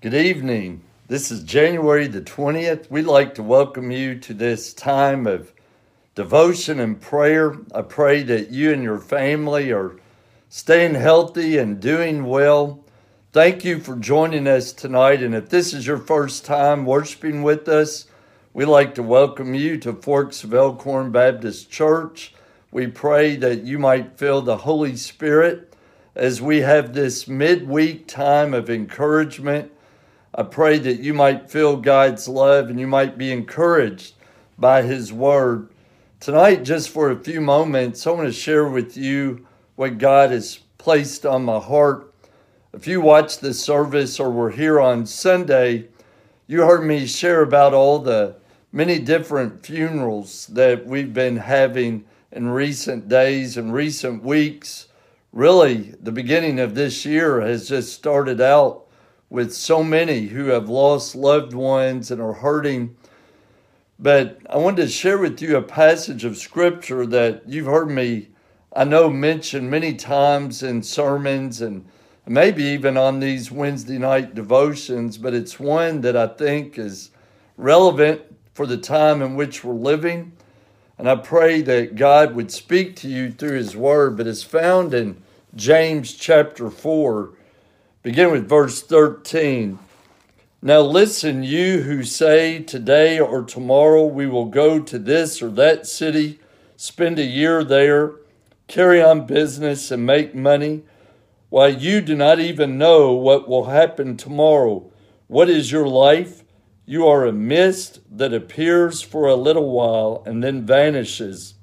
Good evening. This is January the 20th. We'd like to welcome you to this time of devotion and prayer. I pray that you and your family are staying healthy and doing well. Thank you for joining us tonight. And if this is your first time worshiping with us, we'd like to welcome you to Forks of Elkhorn Baptist Church. We pray that you might feel the Holy Spirit as we have this midweek time of encouragement I pray that you might feel God's love and you might be encouraged by His Word. Tonight, just for a few moments, I want to share with you what God has placed on my heart. If you watched the service or were here on Sunday, you heard me share about all the many different funerals that we've been having in recent days and recent weeks. Really, the beginning of this year has just started out with so many who have lost loved ones and are hurting. But I wanted to share with you a passage of scripture that you've heard me, I know, mention many times in sermons and maybe even on these Wednesday night devotions, but it's one that I think is relevant for the time in which we're living. And I pray that God would speak to you through His Word, but it's found in James chapter 4 Begin with verse 13. Now listen, you who say today or tomorrow we will go to this or that city, spend a year there, carry on business, and make money, while you do not even know what will happen tomorrow. What is your life? You are a mist that appears for a little while and then vanishes.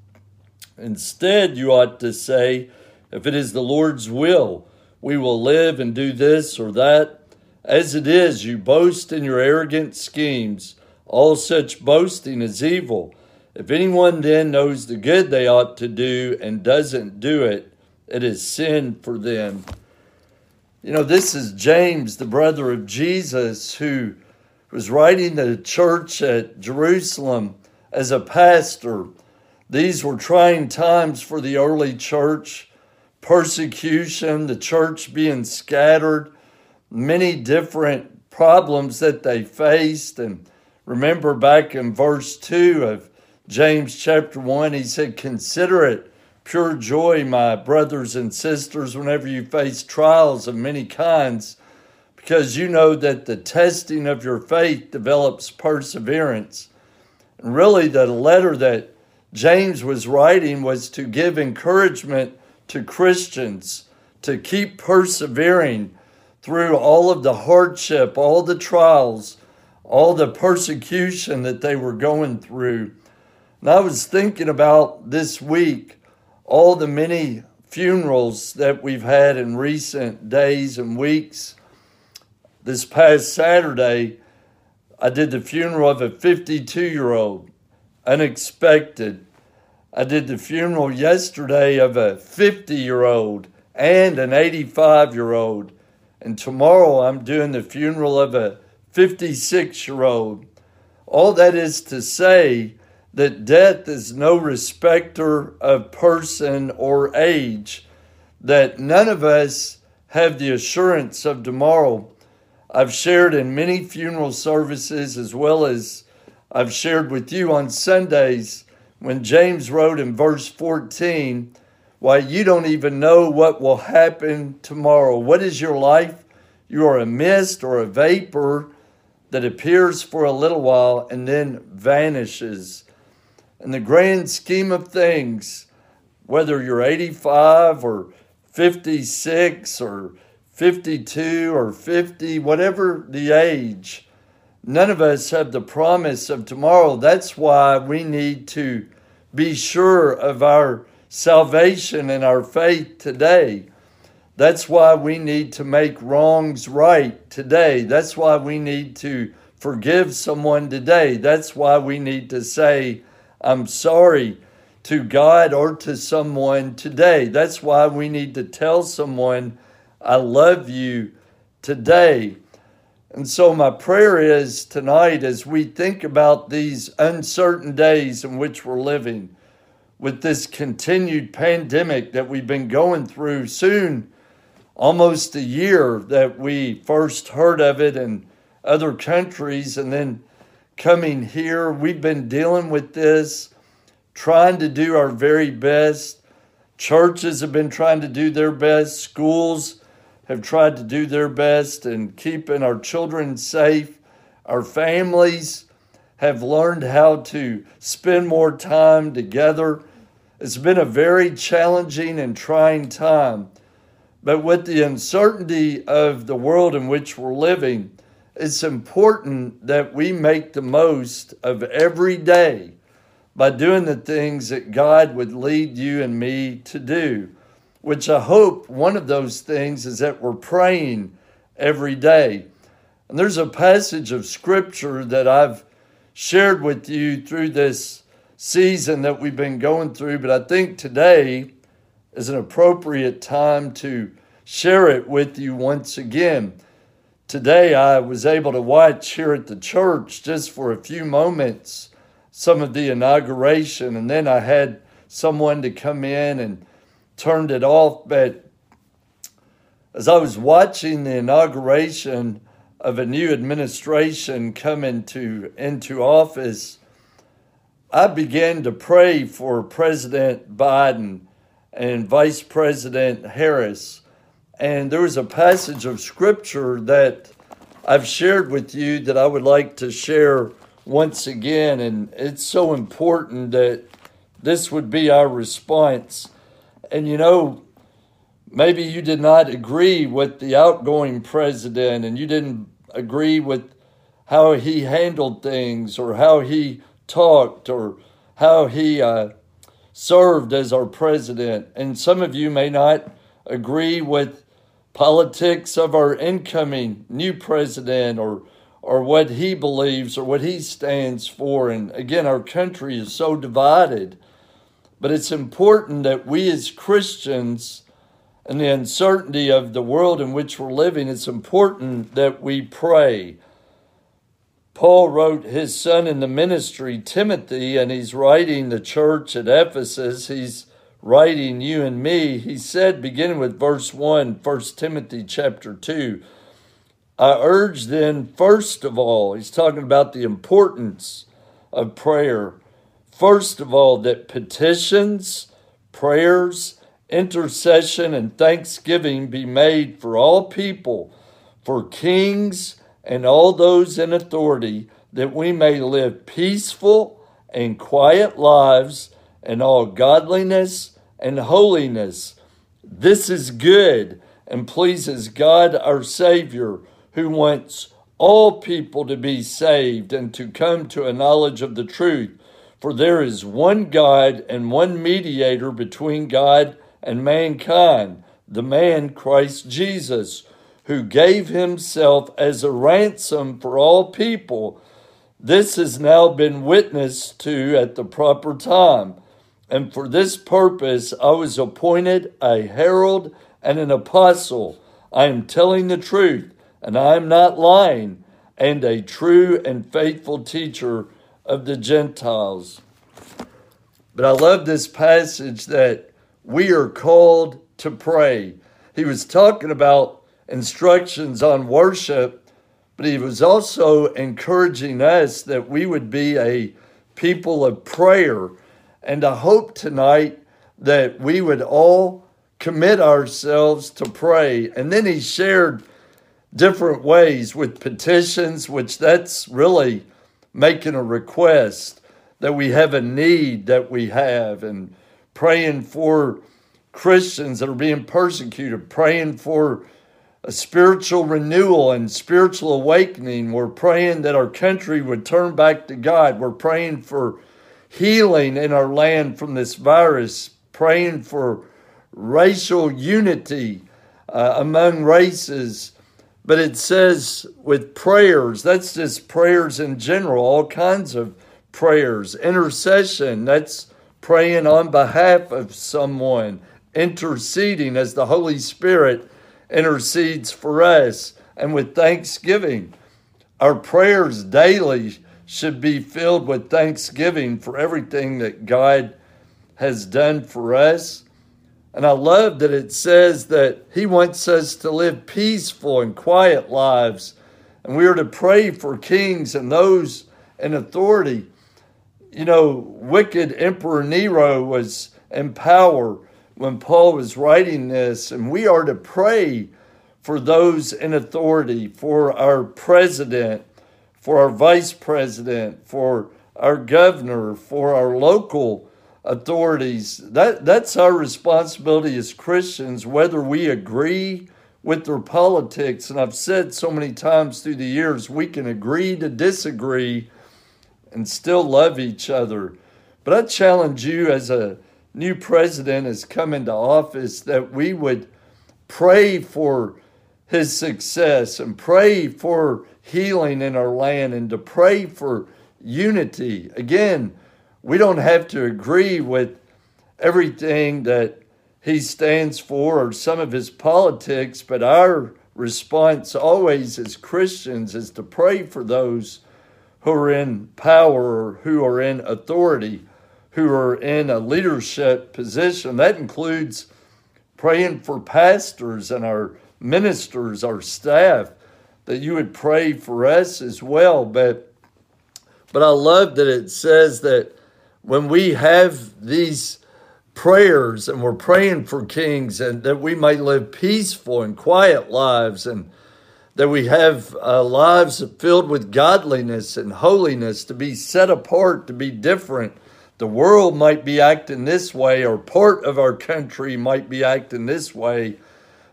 Instead, you ought to say, if it is the Lord's will, we will live and do this or that. As it is, you boast in your arrogant schemes. All such boasting is evil. If anyone then knows the good they ought to do and doesn't do it, it is sin for them. You know, this is James, the brother of Jesus, who was writing to the church at Jerusalem as a pastor. These were trying times for the early church persecution, the church being scattered, many different problems that they faced. And remember back in verse 2 of James chapter 1, he said, Consider it pure joy, my brothers and sisters, whenever you face trials of many kinds, because you know that the testing of your faith develops perseverance. And really, the letter that James was writing was to give encouragement to Christians to keep persevering through all of the hardship, all the trials, all the persecution that they were going through. And I was thinking about this week all the many funerals that we've had in recent days and weeks. This past Saturday, I did the funeral of a 52 year old, unexpected. I did the funeral yesterday of a 50 year old and an 85 year old. And tomorrow I'm doing the funeral of a 56 year old. All that is to say that death is no respecter of person or age, that none of us have the assurance of tomorrow. I've shared in many funeral services as well as I've shared with you on Sundays when James wrote in verse 14, Why, you don't even know what will happen tomorrow. What is your life? You are a mist or a vapor that appears for a little while and then vanishes. In the grand scheme of things, whether you're 85 or 56 or 52 or 50, whatever the age, None of us have the promise of tomorrow. That's why we need to be sure of our salvation and our faith today. That's why we need to make wrongs right today. That's why we need to forgive someone today. That's why we need to say, I'm sorry to God or to someone today. That's why we need to tell someone, I love you today. And so, my prayer is tonight as we think about these uncertain days in which we're living with this continued pandemic that we've been going through, soon almost a year that we first heard of it in other countries and then coming here. We've been dealing with this, trying to do our very best. Churches have been trying to do their best, schools have tried to do their best in keeping our children safe. Our families have learned how to spend more time together. It's been a very challenging and trying time. But with the uncertainty of the world in which we're living, it's important that we make the most of every day by doing the things that God would lead you and me to do, which I hope one of those things is that we're praying every day. And there's a passage of scripture that I've shared with you through this season that we've been going through, but I think today is an appropriate time to share it with you once again. Today, I was able to watch here at the church just for a few moments some of the inauguration, and then I had someone to come in and turned it off. But as I was watching the inauguration of a new administration coming to into office, I began to pray for President Biden and Vice President Harris. And there was a passage of scripture that I've shared with you that I would like to share once again. And it's so important that this would be our response. And you know, maybe you did not agree with the outgoing president and you didn't agree with how he handled things or how he talked or how he uh, served as our president. And some of you may not agree with politics of our incoming new president or or what he believes or what he stands for. And again, our country is so divided. But it's important that we as Christians, in the uncertainty of the world in which we're living, it's important that we pray. Paul wrote his son in the ministry, Timothy, and he's writing the church at Ephesus. He's writing you and me. He said, beginning with verse 1, 1 Timothy chapter 2, I urge then, first of all, he's talking about the importance of prayer. First of all, that petitions, prayers, intercession, and thanksgiving be made for all people, for kings and all those in authority, that we may live peaceful and quiet lives in all godliness and holiness. This is good and pleases God our Savior, who wants all people to be saved and to come to a knowledge of the truth. For there is one God and one mediator between God and mankind, the man Christ Jesus who gave himself as a ransom for all people. This has now been witnessed to at the proper time. And for this purpose I was appointed a herald and an apostle. I am telling the truth, and I am not lying, and a true and faithful teacher of the Gentiles. But I love this passage that we are called to pray. He was talking about instructions on worship, but he was also encouraging us that we would be a people of prayer. And I hope tonight that we would all commit ourselves to pray. And then he shared different ways with petitions, which that's really making a request that we have a need that we have, and praying for Christians that are being persecuted, praying for a spiritual renewal and spiritual awakening. We're praying that our country would turn back to God. We're praying for healing in our land from this virus, praying for racial unity uh, among races. But it says with prayers, that's just prayers in general, all kinds of prayers. Intercession, that's praying on behalf of someone, interceding as the Holy Spirit intercedes for us. And with thanksgiving, our prayers daily should be filled with thanksgiving for everything that God has done for us. And I love that it says that He wants us to live peaceful and quiet lives. And we are to pray for kings and those in authority. You know, wicked Emperor Nero was in power when Paul was writing this, and we are to pray for those in authority, for our president, for our vice president, for our governor, for our local authorities. That, that's our responsibility as Christians, whether we agree with their politics. And I've said so many times through the years, we can agree to disagree and still love each other. But I challenge you as a new president has come into office that we would pray for his success and pray for healing in our land and to pray for unity. Again, we don't have to agree with everything that he stands for or some of his politics, but our response always as Christians is to pray for those who are in power or who are in authority, who are in a leadership position. That includes praying for pastors and our ministers, our staff, that you would pray for us as well. But but I love that it says that when we have these prayers and we're praying for kings and that we might live peaceful and quiet lives and that we have uh, lives filled with godliness and holiness, to be set apart, to be different. The world might be acting this way, or part of our country might be acting this way,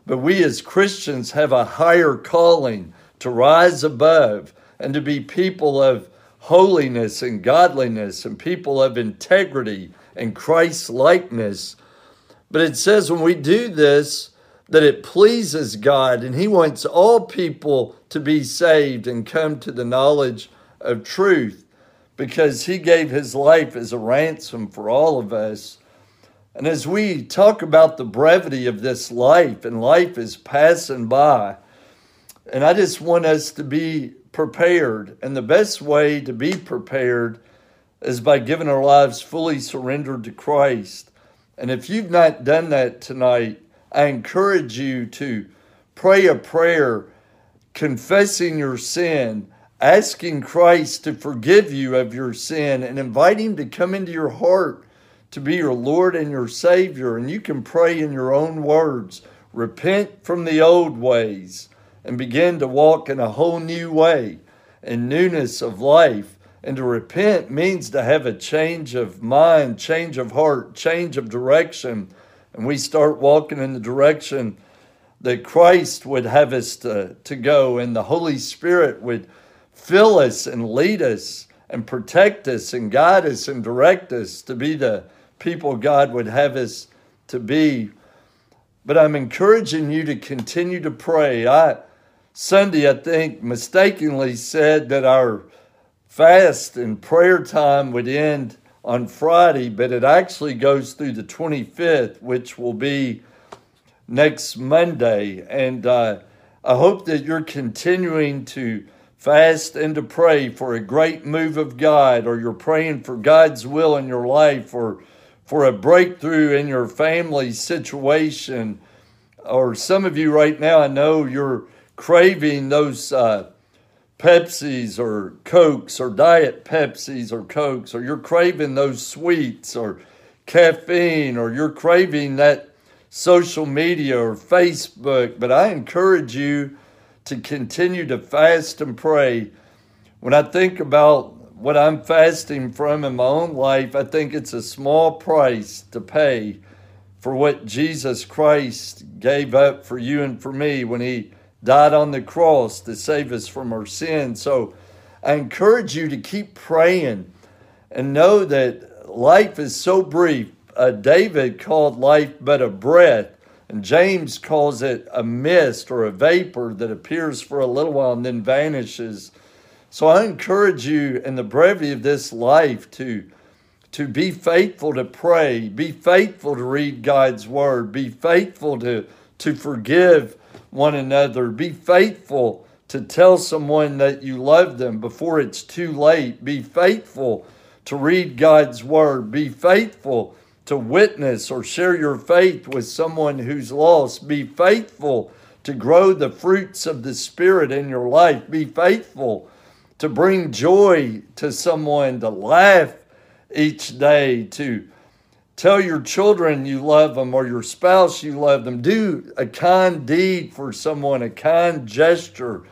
but we as Christians have a higher calling to rise above and to be people of holiness and godliness and people of integrity and Christ likeness. But it says when we do this, that it pleases God and He wants all people to be saved and come to the knowledge of truth because He gave His life as a ransom for all of us. And as we talk about the brevity of this life, and life is passing by, and I just want us to be prepared. And the best way to be prepared is by giving our lives fully surrendered to Christ. And if you've not done that tonight, I encourage you to pray a prayer confessing your sin, asking Christ to forgive you of your sin, and invite Him to come into your heart to be your Lord and your Savior. And you can pray in your own words repent from the old ways and begin to walk in a whole new way and newness of life. And to repent means to have a change of mind, change of heart, change of direction and we start walking in the direction that Christ would have us to, to go, and the Holy Spirit would fill us and lead us and protect us and guide us and direct us to be the people God would have us to be. But I'm encouraging you to continue to pray. I Sunday, I think, mistakenly said that our fast and prayer time would end on Friday, but it actually goes through the 25th, which will be next Monday. And uh, I hope that you're continuing to fast and to pray for a great move of God, or you're praying for God's will in your life, or for a breakthrough in your family situation. Or some of you right now, I know you're craving those. Uh, Pepsis or Cokes or Diet Pepsis or Cokes, or you're craving those sweets or caffeine, or you're craving that social media or Facebook. But I encourage you to continue to fast and pray. When I think about what I'm fasting from in my own life, I think it's a small price to pay for what Jesus Christ gave up for you and for me when He died on the cross to save us from our sins. So I encourage you to keep praying and know that life is so brief. Uh, David called life but a breath, and James calls it a mist or a vapor that appears for a little while and then vanishes. So I encourage you in the brevity of this life to, to be faithful to pray, be faithful to read God's word, be faithful to, to forgive one another. Be faithful to tell someone that you love them before it's too late. Be faithful to read God's word. Be faithful to witness or share your faith with someone who's lost. Be faithful to grow the fruits of the Spirit in your life. Be faithful to bring joy to someone, to laugh each day, to tell your children you love them or your spouse you love them. Do a kind deed for someone, a kind gesture.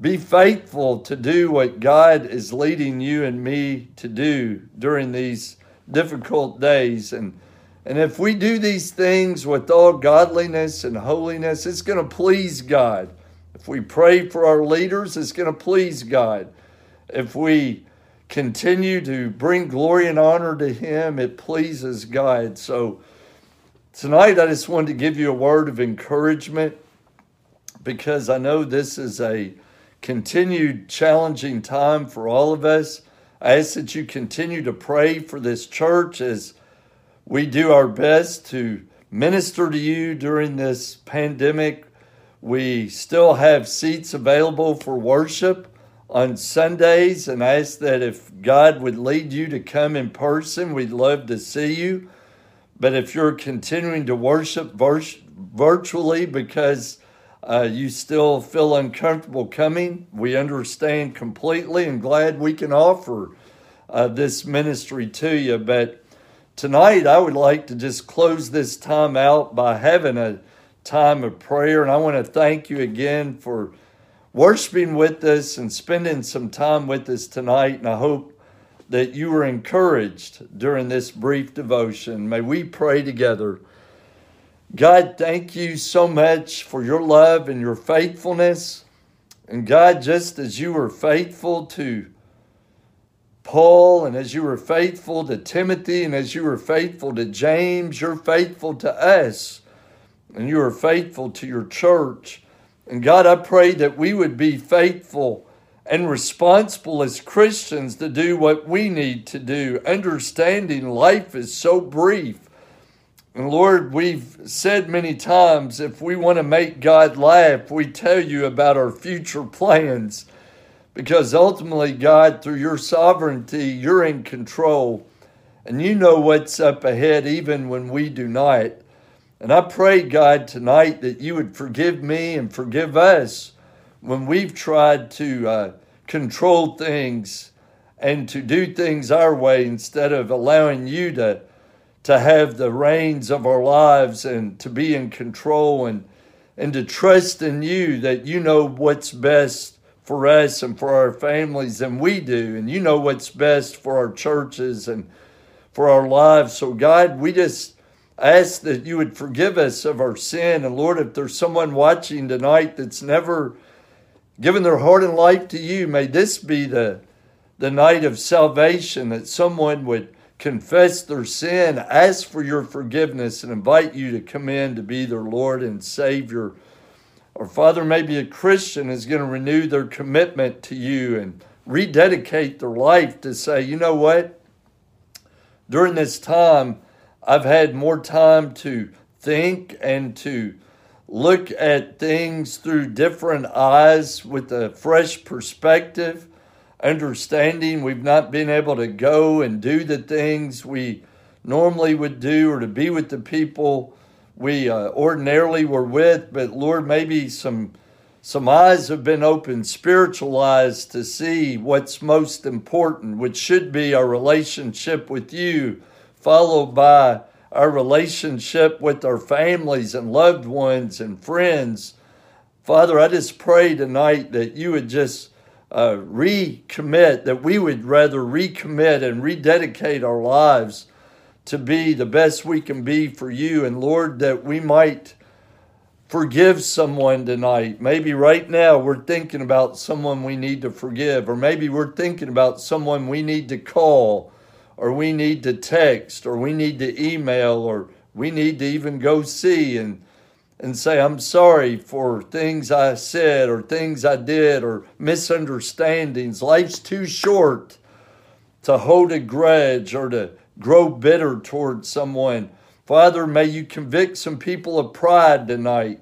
Be faithful to do what God is leading you and me to do during these difficult days. And, and if we do these things with all godliness and holiness, it's going to please God. If we pray for our leaders, it's going to please God. If we continue to bring glory and honor to Him, it pleases God. So tonight, I just wanted to give you a word of encouragement because I know this is a continued challenging time for all of us. I ask that you continue to pray for this church as we do our best to minister to you during this pandemic. We still have seats available for worship on Sundays, and ask that if God would lead you to come in person, we'd love to see you. But if you're continuing to worship virtually because uh, you still feel uncomfortable coming, we understand completely and glad we can offer uh, this ministry to you. But tonight, I would like to just close this time out by having a time of prayer. And I want to thank you again for worshiping with us and spending some time with us tonight. And I hope that you were encouraged during this brief devotion. May we pray together. God, thank you so much for your love and your faithfulness. And God, just as you were faithful to Paul, and as you were faithful to Timothy, and as you were faithful to James, you're faithful to us, and you are faithful to your church. And God, I pray that we would be faithful and responsible as Christians to do what we need to do, understanding life is so brief and Lord, we've said many times if we want to make God laugh, we tell you about our future plans. Because ultimately, God, through your sovereignty, you're in control. And you know what's up ahead even when we do not. And I pray, God, tonight that you would forgive me and forgive us when we've tried to uh, control things and to do things our way instead of allowing you to to have the reins of our lives and to be in control and and to trust in you that you know what's best for us and for our families and we do. And you know what's best for our churches and for our lives. So god we just ask that you would forgive us of our sin and lord if there's someone watching tonight that's never given their heart and life to you may this be the the night of salvation that someone would confess their sin, ask for your forgiveness, and invite you to come in to be their Lord and Savior. Or, Father, maybe a Christian is going to renew their commitment to you and rededicate their life to say, you know what? During this time, I've had more time to think and to look at things through different eyes with a fresh perspective understanding we've not been able to go and do the things we normally would do or to be with the people we uh, ordinarily were with. But lord maybe some some eyes have been opened spiritual eyes to see what's most important which should be our relationship with you followed by our relationship with our families and loved ones and friends father i just pray tonight that you would just uh, recommit, that we would rather recommit and rededicate our lives to be the best we can be for you. And Lord, that we might forgive someone tonight. Maybe right now we're thinking about someone we need to forgive, or maybe we're thinking about someone we need to call, or we need to text, or we need to email, or we need to even go see. And and say, I'm sorry for things I said or things I did or misunderstandings. Life's too short to hold a grudge or to grow bitter towards someone. Father, may you convict some people of pride tonight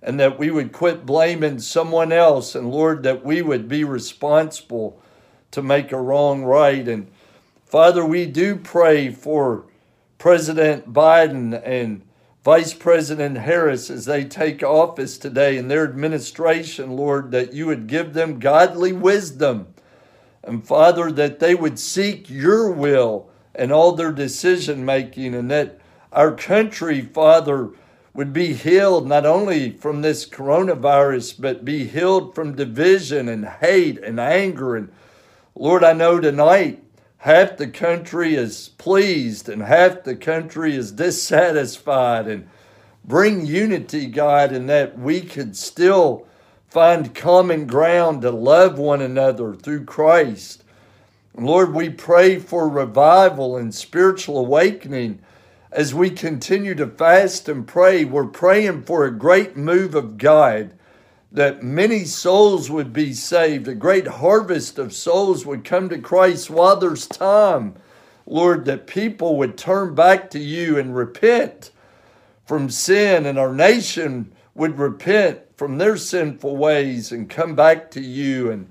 and that we would quit blaming someone else. And Lord, that we would be responsible to make a wrong right. And Father, we do pray for President Biden and Vice President Harris as they take office today in their administration, Lord, that you would give them godly wisdom. And Father, that they would seek your will in all their decision making, and that our country, Father, would be healed not only from this coronavirus, but be healed from division and hate and anger. And Lord, I know tonight half the country is pleased and half the country is dissatisfied. And bring unity god and that we could still find common ground to love one another through christ. Lord we pray for revival and spiritual awakening as we continue to fast and pray. We're praying for a great move of god that many souls would be saved, a great harvest of souls would come to Christ while there's time. Lord, that people would turn back to you and repent from sin, and our nation would repent from their sinful ways and come back to you. And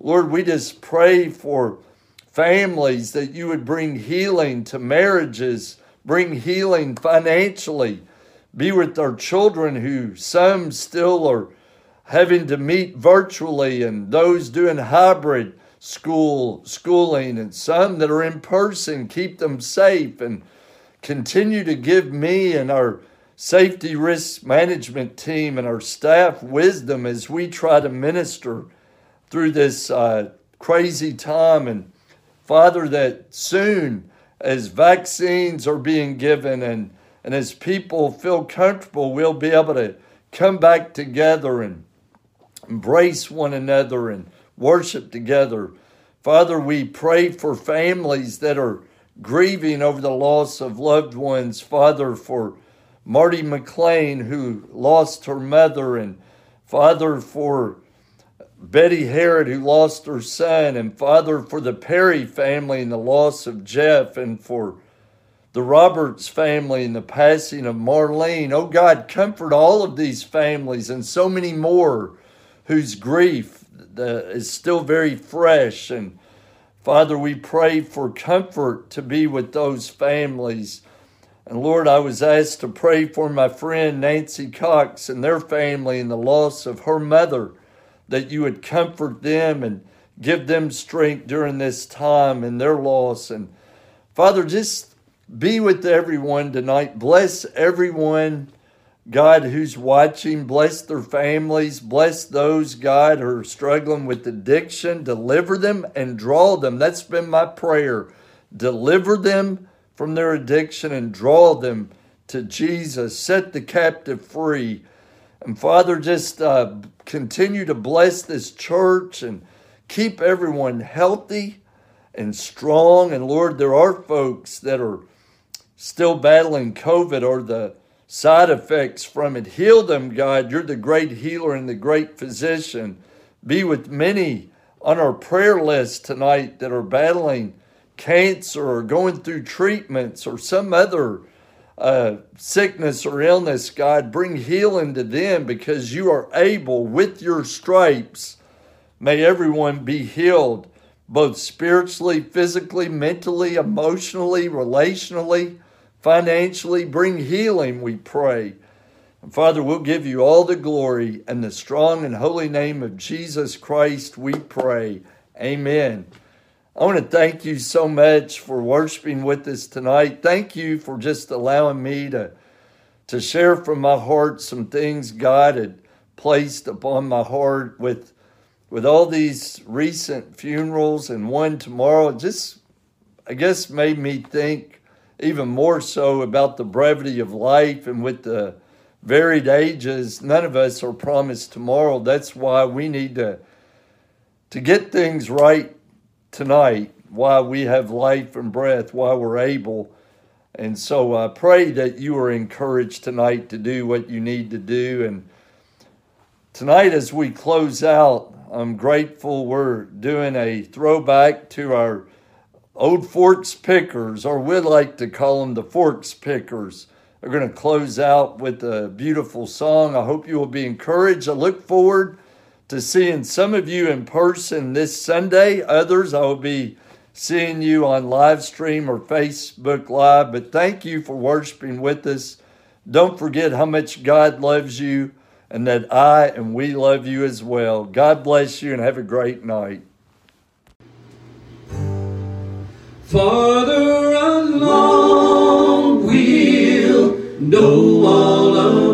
Lord, we just pray for families that you would bring healing to marriages, bring healing financially, be with our children who some still are having to meet virtually and those doing hybrid school schooling and some that are in person keep them safe and continue to give me and our safety risk management team and our staff wisdom as we try to minister through this uh, crazy time. And father that soon as vaccines are being given and and as people feel comfortable we'll be able to come back together and embrace one another and worship together. Father, we pray for families that are grieving over the loss of loved ones. Father, for Marty McLean, who lost her mother, and Father, for Betty Harrod, who lost her son, and Father, for the Perry family and the loss of Jeff, and for the Roberts family and the passing of Marlene. Oh God, comfort all of these families and so many more whose grief uh, is still very fresh. And Father, we pray for comfort to be with those families. And Lord, I was asked to pray for my friend Nancy Cox and their family and the loss of her mother, that you would comfort them and give them strength during this time and their loss. And Father, just be with everyone tonight. Bless everyone God, who's watching, bless their families, bless those, God, who are struggling with addiction, deliver them and draw them. That's been my prayer. Deliver them from their addiction and draw them to Jesus. Set the captive free. And Father, just uh, continue to bless this church and keep everyone healthy and strong. And Lord, there are folks that are still battling COVID or the side effects from it. Heal them, God. You're the great healer and the great physician. Be with many on our prayer list tonight that are battling cancer or going through treatments or some other uh, sickness or illness, God. Bring healing to them because you are able with your stripes. May everyone be healed, both spiritually, physically, mentally, emotionally, relationally financially. Bring healing, we pray. And Father, we'll give you all the glory and the strong and holy name of Jesus Christ, we pray. Amen. I want to thank you so much for worshiping with us tonight. Thank you for just allowing me to, to share from my heart some things God had placed upon my heart with, with all these recent funerals and one tomorrow. Just, I guess, made me think even more so about the brevity of life and with the varied ages. None of us are promised tomorrow. That's why we need to to get things right tonight while we have life and breath, while we're able. And so I pray that you are encouraged tonight to do what you need to do. And tonight, as we close out, I'm grateful we're doing a throwback to our Old Forks Pickers, or we like to call them the Forks Pickers, are going to close out with a beautiful song. I hope you will be encouraged. I look forward to seeing some of you in person this Sunday. Others, I will be seeing you on live stream or Facebook Live, but thank you for worshiping with us. Don't forget how much God loves you and that I and we love you as well. God bless you and have a great night. Farther along, we'll know all about